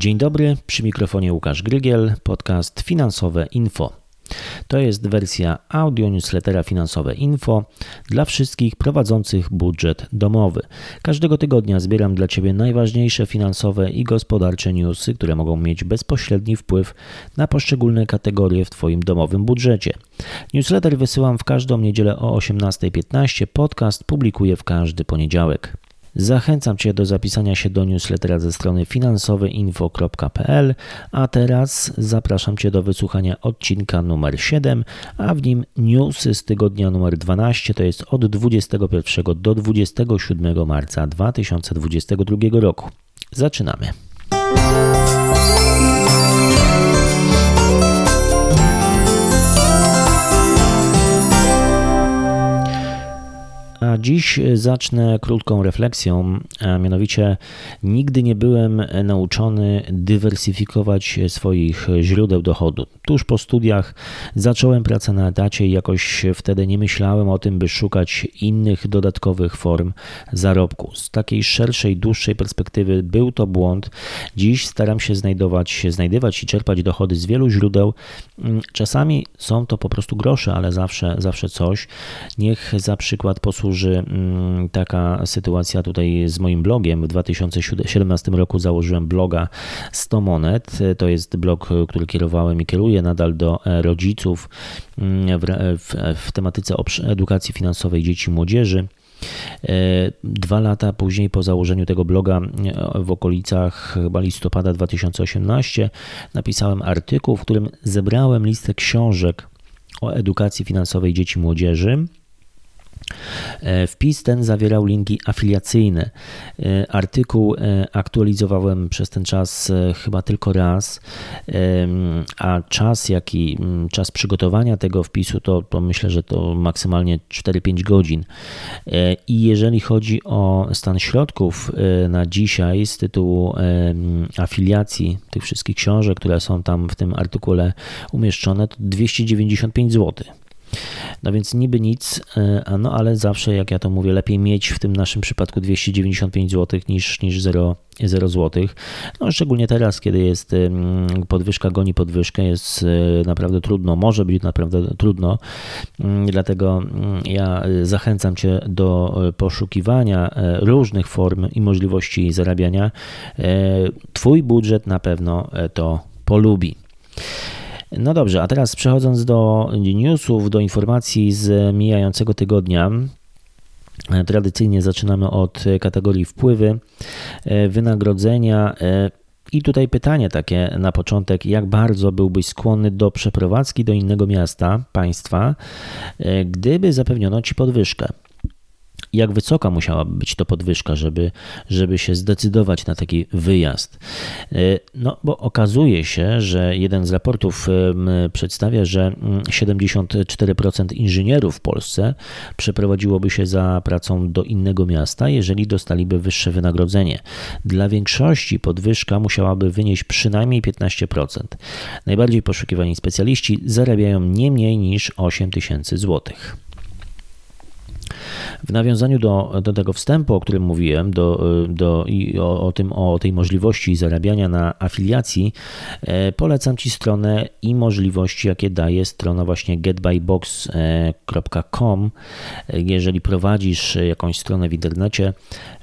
Dzień dobry, przy mikrofonie Łukasz Grygiel, podcast Finansowe Info. To jest wersja audio newslettera Finansowe Info dla wszystkich prowadzących budżet domowy. Każdego tygodnia zbieram dla Ciebie najważniejsze finansowe i gospodarcze newsy, które mogą mieć bezpośredni wpływ na poszczególne kategorie w Twoim domowym budżecie. Newsletter wysyłam w każdą niedzielę o 18.15, podcast publikuję w każdy poniedziałek. Zachęcam Cię do zapisania się do newslettera ze strony finansoweinfo.pl, a teraz zapraszam Cię do wysłuchania odcinka numer 7, a w nim newsy z tygodnia numer 12, to jest od 21 do 27 marca 2022 roku. Zaczynamy. A dziś zacznę krótką refleksją, a mianowicie nigdy nie byłem nauczony dywersyfikować swoich źródeł dochodu. Tuż po studiach zacząłem pracę na etacie i jakoś wtedy nie myślałem o tym, by szukać innych dodatkowych form zarobku. Z takiej szerszej, dłuższej perspektywy był to błąd. Dziś staram się znajdować, znajdywać i czerpać dochody z wielu źródeł. Czasami są to po prostu grosze, ale zawsze, zawsze coś. Niech za przykład posłuży służy mm, taka sytuacja tutaj z moim blogiem. W 2017 roku założyłem bloga 100 monet. To jest blog, który kierowałem i kieruję nadal do e, rodziców mm, w, w, w tematyce edukacji finansowej dzieci i młodzieży. E, dwa lata później, po założeniu tego bloga, e, w okolicach chyba listopada 2018, napisałem artykuł, w którym zebrałem listę książek o edukacji finansowej dzieci i młodzieży wpis ten zawierał linki afiliacyjne. E, artykuł e, aktualizowałem przez ten czas chyba tylko raz, a czas, jaki czas przygotowania tego wpisu, to, to myślę, że to maksymalnie 4-5 godzin. I jeżeli chodzi o stan środków na dzisiaj z tytułu afiliacji tych wszystkich książek, które są tam w tym artykule umieszczone, to 295 zł. No więc niby nic, e, no ale zawsze, jak ja to mówię, lepiej mieć w tym naszym przypadku 295 zł niż, niż 0, 0 zł. No szczególnie teraz, kiedy jest podwyżka goni podwyżkę, jest e, naprawdę trudno, może być naprawdę trudno. Mm, dlatego mm, ja zachęcam Cię do e, poszukiwania różnych form i możliwości zarabiania. Twój budżet na pewno to polubi. No dobrze, a teraz przechodząc do newsów, do informacji z mijającego tygodnia. Tradycyjnie zaczynamy od kategorii wpływy, e, wynagrodzenia. E, I tutaj pytanie takie na początek: jak bardzo byłbyś skłonny do przeprowadzki do innego miasta, państwa, e, gdyby zapewniono ci podwyżkę? Jak wysoka musiałaby być to podwyżka, żeby, żeby się zdecydować na taki wyjazd. E, no, bo okazuje się, że jeden z raportów przedstawia, że 74% mm, inżynierów w Polsce przeprowadziłoby się za pracą do innego miasta, jeżeli dostaliby wyższe wynagrodzenie. Dla większości podwyżka musiałaby wynieść przynajmniej 15%. Najbardziej poszukiwani specjaliści zarabiają nie mniej niż 8 tysięcy złotych. W nawiązaniu do, do tego wstępu, o którym mówiłem, do, do, i o, o, tym, o tej możliwości zarabiania na afiliacji, e, polecam Ci stronę i możliwości, jakie daje strona właśnie getbybox.com. Jeżeli prowadzisz jakąś stronę w internecie,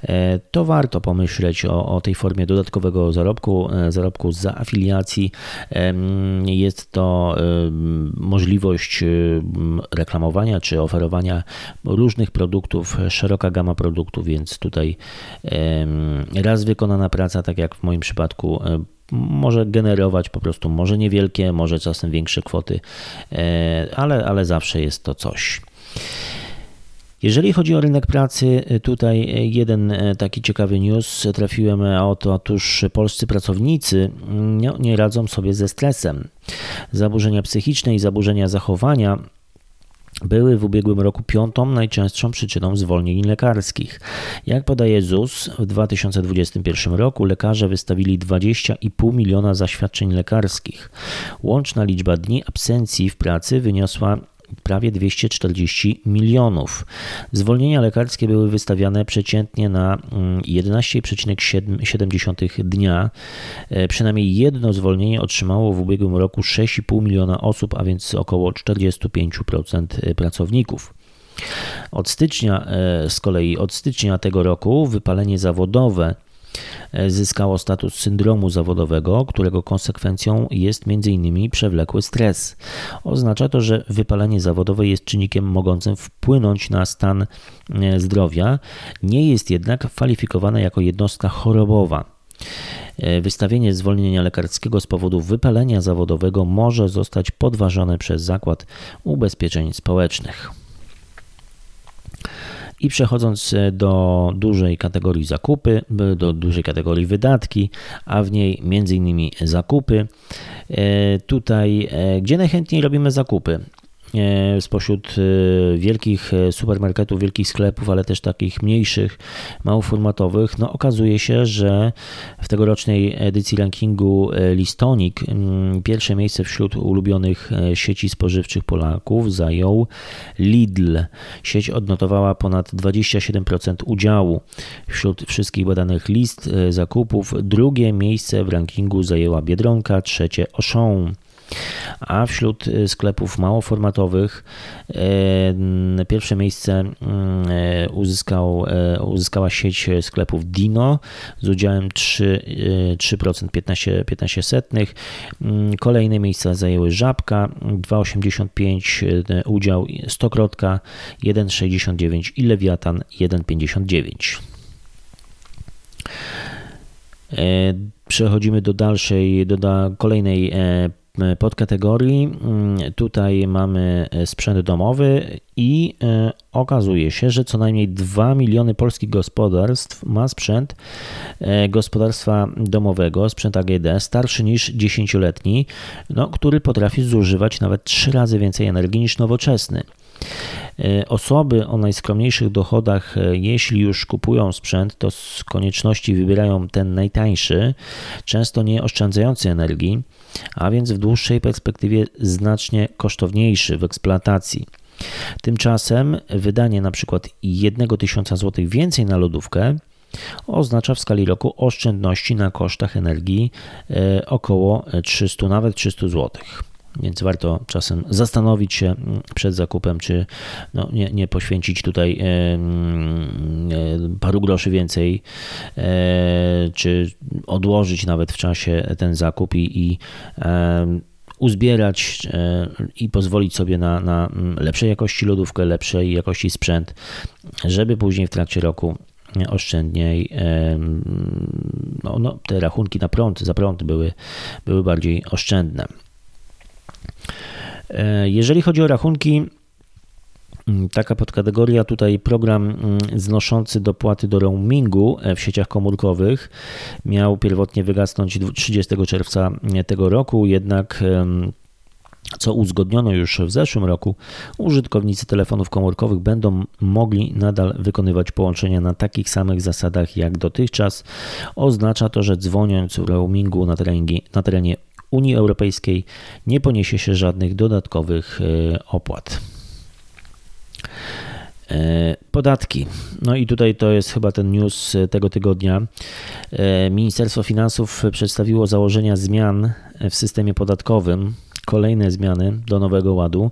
e, to warto pomyśleć o, o tej formie dodatkowego zarobku, e, zarobku za afiliacji. Jest to możliwość reklamowania czy oferowania różnych produktów, produktów, szeroka gama produktów, więc tutaj raz wykonana praca, tak jak w moim przypadku, może generować po prostu może niewielkie, może czasem większe kwoty, e, ale, ale zawsze jest to coś. Jeżeli chodzi o rynek pracy, tutaj jeden e, taki ciekawy news trafiłem, a oto otóż polscy pracownicy nie, nie radzą sobie ze stresem. Zaburzenia psychiczne i zaburzenia zachowania były w ubiegłym roku piątą najczęstszą przyczyną zwolnień lekarskich. Jak podaje ZUS, w 2021 roku lekarze wystawili 20,5 miliona zaświadczeń lekarskich. Łączna liczba dni absencji w pracy wyniosła prawie 240 milionów. Zwolnienia lekarskie były wystawiane przeciętnie na 11,7 mm, dnia. E, przynajmniej jedno zwolnienie otrzymało w ubiegłym roku 6,5 miliona osób, a więc około 45% pracowników. Od stycznia, e, z kolei od stycznia tego roku wypalenie zawodowe e, zyskało status syndromu zawodowego, którego konsekwencją jest m.in. przewlekły stres. Oznacza to, że wypalenie zawodowe jest czynnikiem mogącym wpłynąć na stan e, zdrowia, nie jest jednak kwalifikowane jako jednostka chorobowa. Wystawienie zwolnienia lekarskiego z powodu wypalenia zawodowego może zostać podważone przez Zakład Ubezpieczeń Społecznych. I przechodząc e, do dużej kategorii zakupy, do dużej kategorii wydatki, a w niej m.in. zakupy. E, tutaj, e, gdzie najchętniej robimy zakupy? E, spośród e, wielkich e, supermarketów, wielkich sklepów, ale też takich mniejszych, małoformatowych, no okazuje się, że w tegorocznej edycji rankingu Listonik mm, pierwsze miejsce wśród ulubionych sieci spożywczych Polaków zajął Lidl. Sieć odnotowała ponad 27% udziału wśród wszystkich badanych list zakupów. Drugie miejsce w rankingu zajęła Biedronka, trzecie Auchan a wśród y, sklepów małoformatowych y, pierwsze miejsce y, uzyskał, uzyskała sieć sklepów Dino z udziałem 3%, 3% 15, 15 setnych. Mm, kolejne miejsca zajęły Żabka 2,85 udział Stokrotka 1,69 i Lewiatan 1,59. Przechodzimy do dalszej, do kolejnej E, podkategorii. Mm, tutaj mamy e, sprzęt domowy i e, okazuje się, że co najmniej 2 miliony polskich gospodarstw ma sprzęt gospodarstwa domowego, sprzęt AGD starszy niż 10-letni, no, który potrafi zużywać nawet 3 razy więcej energii niż nowoczesny. Osoby o najskromniejszych dochodach, jeśli już kupują sprzęt, to z konieczności wybierają ten najtańszy, często nie oszczędzający energii a więc w dłuższej perspektywie znacznie kosztowniejszy w eksploatacji. Tymczasem wydanie przykład 1000 zł więcej na lodówkę oznacza w skali roku oszczędności na kosztach energii e, około 300, nawet 300 zł. Więc warto czasem zastanowić się mm, przed zakupem, czy no nie, nie poświęcić tutaj e, e, paru groszy więcej, e, czy odłożyć nawet w czasie ten zakup i, i uzbierać i pozwolić sobie na, na mm, lepszej jakości lodówkę, lepszej jakości sprzęt, żeby później w trakcie roku oszczędniej no, no, te rachunki na prąd, za prąd były, były bardziej oszczędne. E, jeżeli chodzi o rachunki, mm, Taka podkategoria tutaj program mm, znoszący dopłaty do roamingu e, w sieciach komórkowych miał pierwotnie wygasnąć 30 czerwca tego roku, jednak co uzgodniono już w zeszłym roku, użytkownicy telefonów komórkowych będą mogli nadal wykonywać połączenia na takich samych zasadach jak dotychczas. Oznacza to, że dzwoniąc roamingu na terenie, na terenie Unii Europejskiej nie poniesie się żadnych dodatkowych e, opłat. E, podatki. No i tutaj to jest chyba ten news tego tygodnia. E, Ministerstwo Finansów przedstawiło założenia zmian w systemie podatkowym. Kolejne zmiany do nowego ładu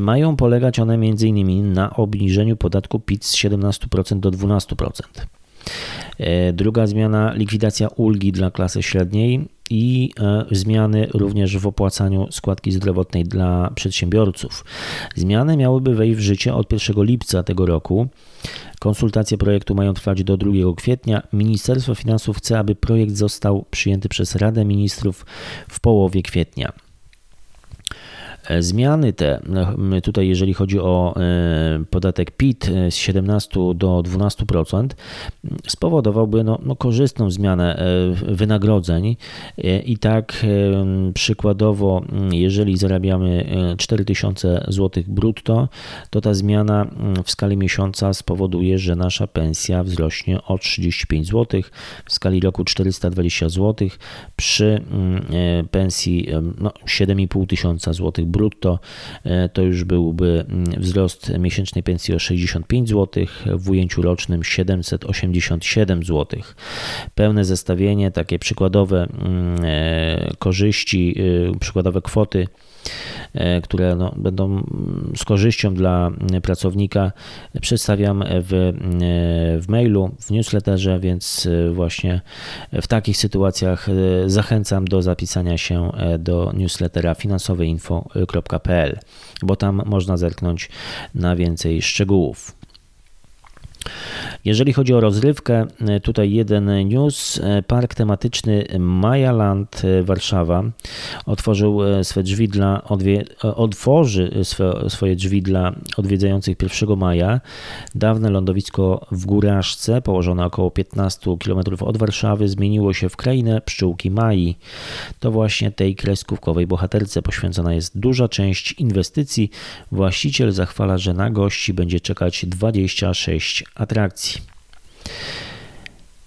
mają polegać one m.in. na obniżeniu podatku PIT z 17% do 12%. Druga zmiana likwidacja ulgi dla klasy średniej i e, zmiany również w opłacaniu składki zdrowotnej dla przedsiębiorców. Zmiany miałyby wejść w życie od 1 lipca tego roku. Konsultacje projektu mają trwać do 2 kwietnia. Ministerstwo Finansów chce, aby projekt został przyjęty przez Radę Ministrów w połowie kwietnia. E, zmiany te, no, tutaj jeżeli chodzi o e, podatek PIT e, z 17 do 12%, spowodowałby no, no korzystną zmianę wynagrodzeń. I tak przykładowo, jeżeli zarabiamy 4000 zł brutto, to ta zmiana w skali miesiąca spowoduje, że nasza pensja wzrośnie o 35 zł, w skali roku 420 zł, przy pensji no, 7,5 tysiąca złotych brutto to już byłby mm, wzrost miesięcznej pensji o 65 zł, w ujęciu rocznym 787 zł. Pełne zestawienie, takie przykładowe mm, korzyści, przykładowe kwoty E, które no, będą z korzyścią dla pracownika, przedstawiam w, e, w mailu, w newsletterze, więc e, właśnie w takich sytuacjach zachęcam do zapisania się do newslettera finansoweinfo.pl, bo tam można zerknąć na więcej szczegółów. Jeżeli chodzi o rozrywkę, e, tutaj jeden news. E, park tematyczny Majaland e, Warszawa otworzył swe drzwi dla odwie, otworzy swe, swoje drzwi dla odwiedzających 1 maja. Dawne lądowisko w Góraszce, położone około 15 km od Warszawy, zmieniło się w krainę pszczółki Mai. To właśnie tej kreskówkowej bohaterce poświęcona jest duża część inwestycji. Właściciel zachwala, że na gości będzie czekać 26 atrakcji.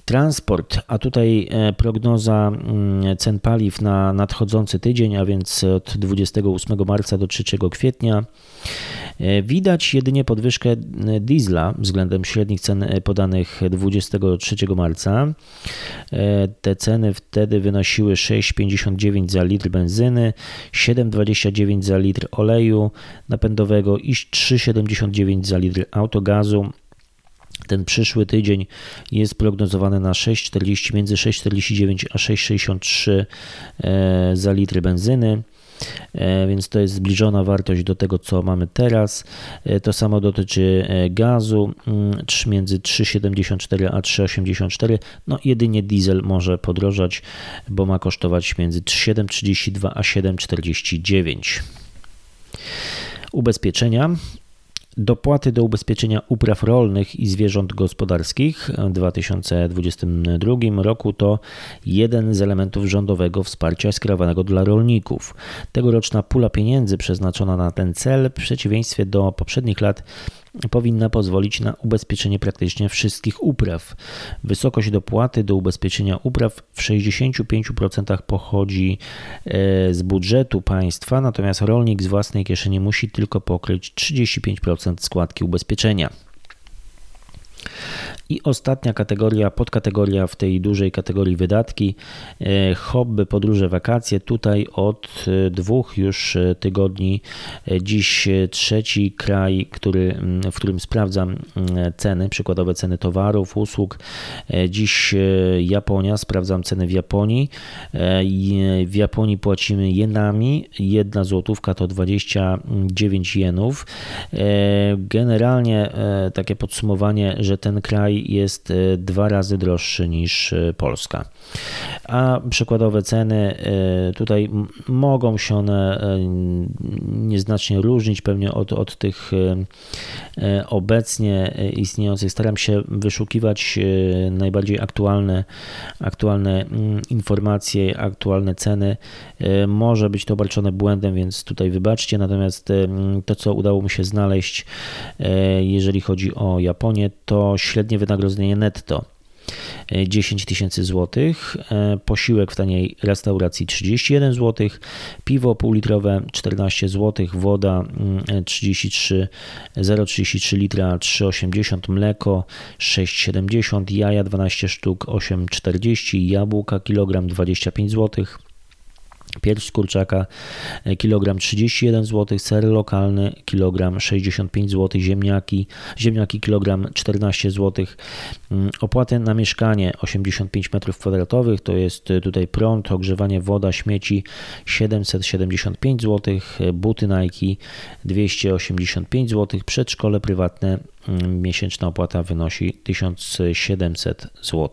Transport, a tutaj e, prognoza mm, cen paliw na nadchodzący tydzień, a więc od 28 marca do 3 kwietnia. E, widać jedynie podwyżkę e, diesla względem średnich cen podanych 23 marca. Te ceny wtedy wynosiły 6,59 za litr benzyny, 7,29 za litr oleju napędowego i 3,79 za litr autogazu. Ten przyszły tydzień jest prognozowany na 6,40, między 6,49 a 6,63 e, za litry benzyny e, więc to jest zbliżona wartość do tego, co mamy teraz. E, to samo dotyczy gazu mm, między 3,74 a 3,84. No jedynie diesel może podrożać, bo ma kosztować między 7,32 a 7,49. Ubezpieczenia. Dopłaty do ubezpieczenia upraw rolnych i zwierząt gospodarskich w 2022 roku to jeden z elementów rządowego wsparcia skierowanego dla rolników. Tegoroczna pula pieniędzy przeznaczona na ten cel, w przeciwieństwie do poprzednich lat, powinna pozwolić na ubezpieczenie praktycznie wszystkich upraw. Wysokość dopłaty do ubezpieczenia upraw w 65% pochodzi e, z budżetu państwa, natomiast rolnik z własnej kieszeni musi tylko pokryć 35% składki ubezpieczenia. I ostatnia kategoria, podkategoria w tej dużej kategorii wydatki, e, hobby, podróże, wakacje. Tutaj od e, dwóch już e, tygodni, dziś trzeci kraj, który, w którym sprawdzam ceny, przykładowe ceny towarów, usług. Dziś Japonia, sprawdzam ceny w Japonii. W Japonii płacimy jenami, jedna złotówka to 29 jenów. Generalnie takie podsumowanie, że ten kraj jest e, dwa razy droższy niż e, Polska. A przykładowe ceny e, tutaj mogą się one nieznacznie różnić pewnie od, od tych obecnie istniejących. Staram się wyszukiwać najbardziej aktualne, aktualne mm, informacje, aktualne ceny. Może być to obarczone błędem, więc tutaj wybaczcie. Natomiast to, co udało mi się znaleźć, jeżeli chodzi o Japonię, to średnie wynagrodzenie netto. 10 tysięcy złotych, e, posiłek w taniej restauracji 31 zł, piwo półlitrowe 14 zł, woda 33, mm, 0,33 litra 3,80, mleko 6,70, jaja 12 sztuk 8,40, jabłka kilogram 25 złotych Pierś kurczaka e, kilogram 31 zł, ser lokalny kilogram 65 zł, ziemniaki, ziemniaki kilogram 14 zł, mm, opłaty na mieszkanie 85 m2 to jest e, tutaj prąd, ogrzewanie, woda, śmieci 775 zł, buty Nike 285 zł, przedszkole prywatne mm, miesięczna opłata wynosi 1700 zł.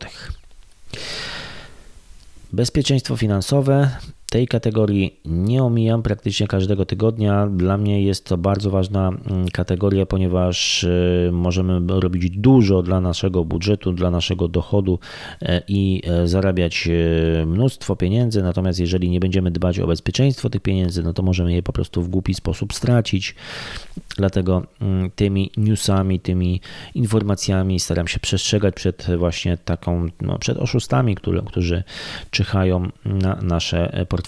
Bezpieczeństwo finansowe tej kategorii nie omijam praktycznie każdego tygodnia. Dla mnie jest to bardzo ważna mm, kategoria, ponieważ y, możemy robić dużo dla naszego budżetu, dla naszego dochodu e, i e, zarabiać e, mnóstwo pieniędzy. Natomiast jeżeli nie będziemy dbać o bezpieczeństwo tych pieniędzy, no to możemy je po prostu w głupi sposób stracić. Dlatego mm, tymi newsami, tymi informacjami staram się przestrzegać przed właśnie taką, no, przed oszustami, które, którzy czyhają na nasze portfele.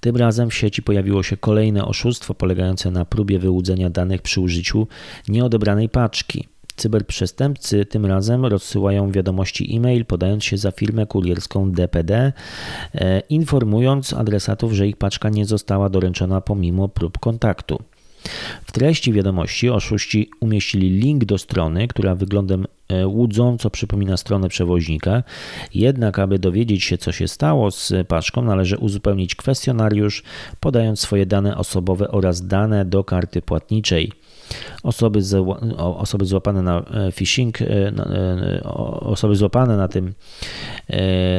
Tym razem w sieci pojawiło się kolejne oszustwo polegające na próbie wyłudzenia danych przy użyciu nieodebranej paczki. Cyberprzestępcy tym razem rozsyłają wiadomości e-mail, podając się za firmę kurierską DPD, e, informując adresatów, że ich paczka nie została doręczona pomimo prób kontaktu. W treści wiadomości oszuści umieścili link do strony, która wyglądem e, łudząco przypomina stronę przewoźnika. Jednak, aby dowiedzieć się, co się stało z paczką, należy uzupełnić kwestionariusz, podając swoje dane osobowe oraz dane do karty płatniczej. Osoby, osoby złapane na e, phishing, e, e, osoby złapane na tym,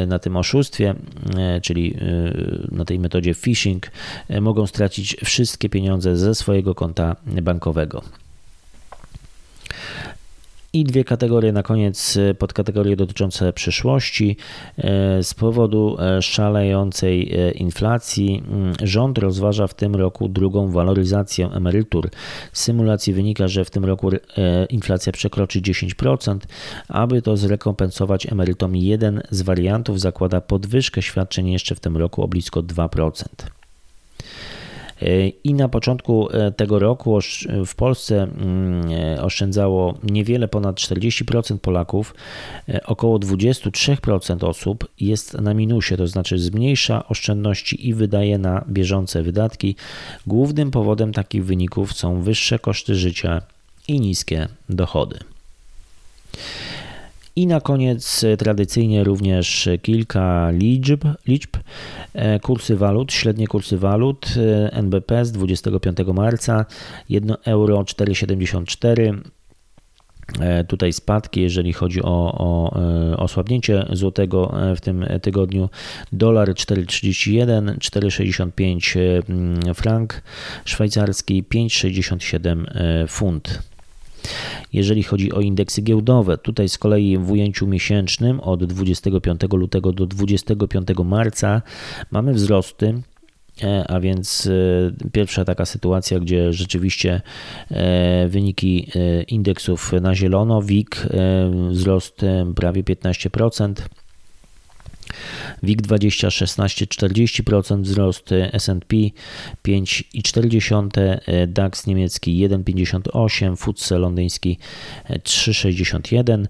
na tym oszustwie, czyli na tej metodzie phishing, mogą stracić wszystkie pieniądze ze swojego konta bankowego. I dwie kategorie na koniec, e, podkategorie dotyczące przyszłości. E, z powodu e, szalejącej inflacji mm, rząd rozważa w tym roku drugą waloryzację emerytur. Z symulacji wynika, że w tym roku inflacja przekroczy 10%. Aby to zrekompensować emerytom, jeden z wariantów zakłada podwyżkę świadczeń jeszcze w tym roku o blisko 2%. I na początku e, tego roku w Polsce mm, e, oszczędzało niewiele ponad 40% Polaków, e, około 23% osób jest na minusie, to znaczy zmniejsza oszczędności i wydaje na bieżące wydatki. Głównym powodem takich wyników są wyższe koszty życia i niskie dochody. I na koniec e, tradycyjnie również kilka liczb, liczb. E, kursy walut, średnie kursy walut e, NBP z 25 marca 1 euro 4,74 Tutaj spadki, jeżeli chodzi o, o osłabnięcie złotego w tym tygodniu. Dolar 4,31, 4,65 frank szwajcarski, 5,67 funt. Jeżeli chodzi o indeksy giełdowe, tutaj z kolei w ujęciu miesięcznym od 25 lutego do 25 marca mamy wzrosty e, a więc e, pierwsza taka sytuacja, gdzie rzeczywiście e, wyniki indeksów na zielono, WIG wzrost prawie 15%. WIG 20 16 40% wzrost, S&P 5,4, DAX niemiecki 1,58, FTSE londyński 3,61.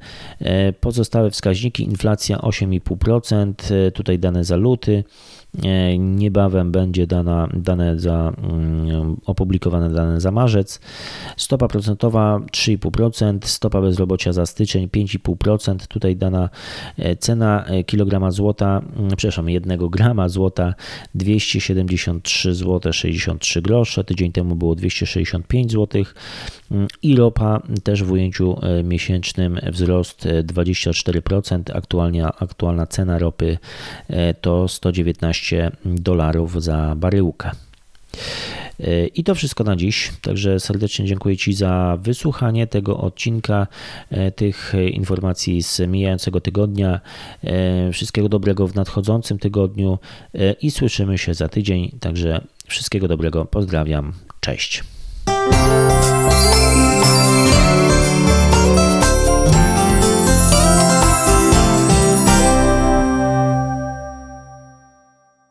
Pozostałe wskaźniki inflacja 8,5%, tutaj dane za luty E, niebawem będzie dana, dane za, mm, opublikowane dane za marzec. Stopa procentowa 3,5%, stopa bezrobocia za styczeń 5,5%. Tutaj dana e, cena e, kilograma złota, mm, przepraszam, 1 grama złota 273 zł 63 grosze. Tydzień temu było 265 zł. Mm, I ropa też w ujęciu miesięcznym wzrost 24%. Aktualnie, aktualna cena ropy to 119 200 dolarów za baryłkę. I to wszystko na dziś. Także serdecznie dziękuję Ci za wysłuchanie tego odcinka, e, tych informacji z mijającego tygodnia. E, wszystkiego dobrego w nadchodzącym tygodniu e, i słyszymy się za tydzień. Także wszystkiego dobrego. Pozdrawiam. Cześć.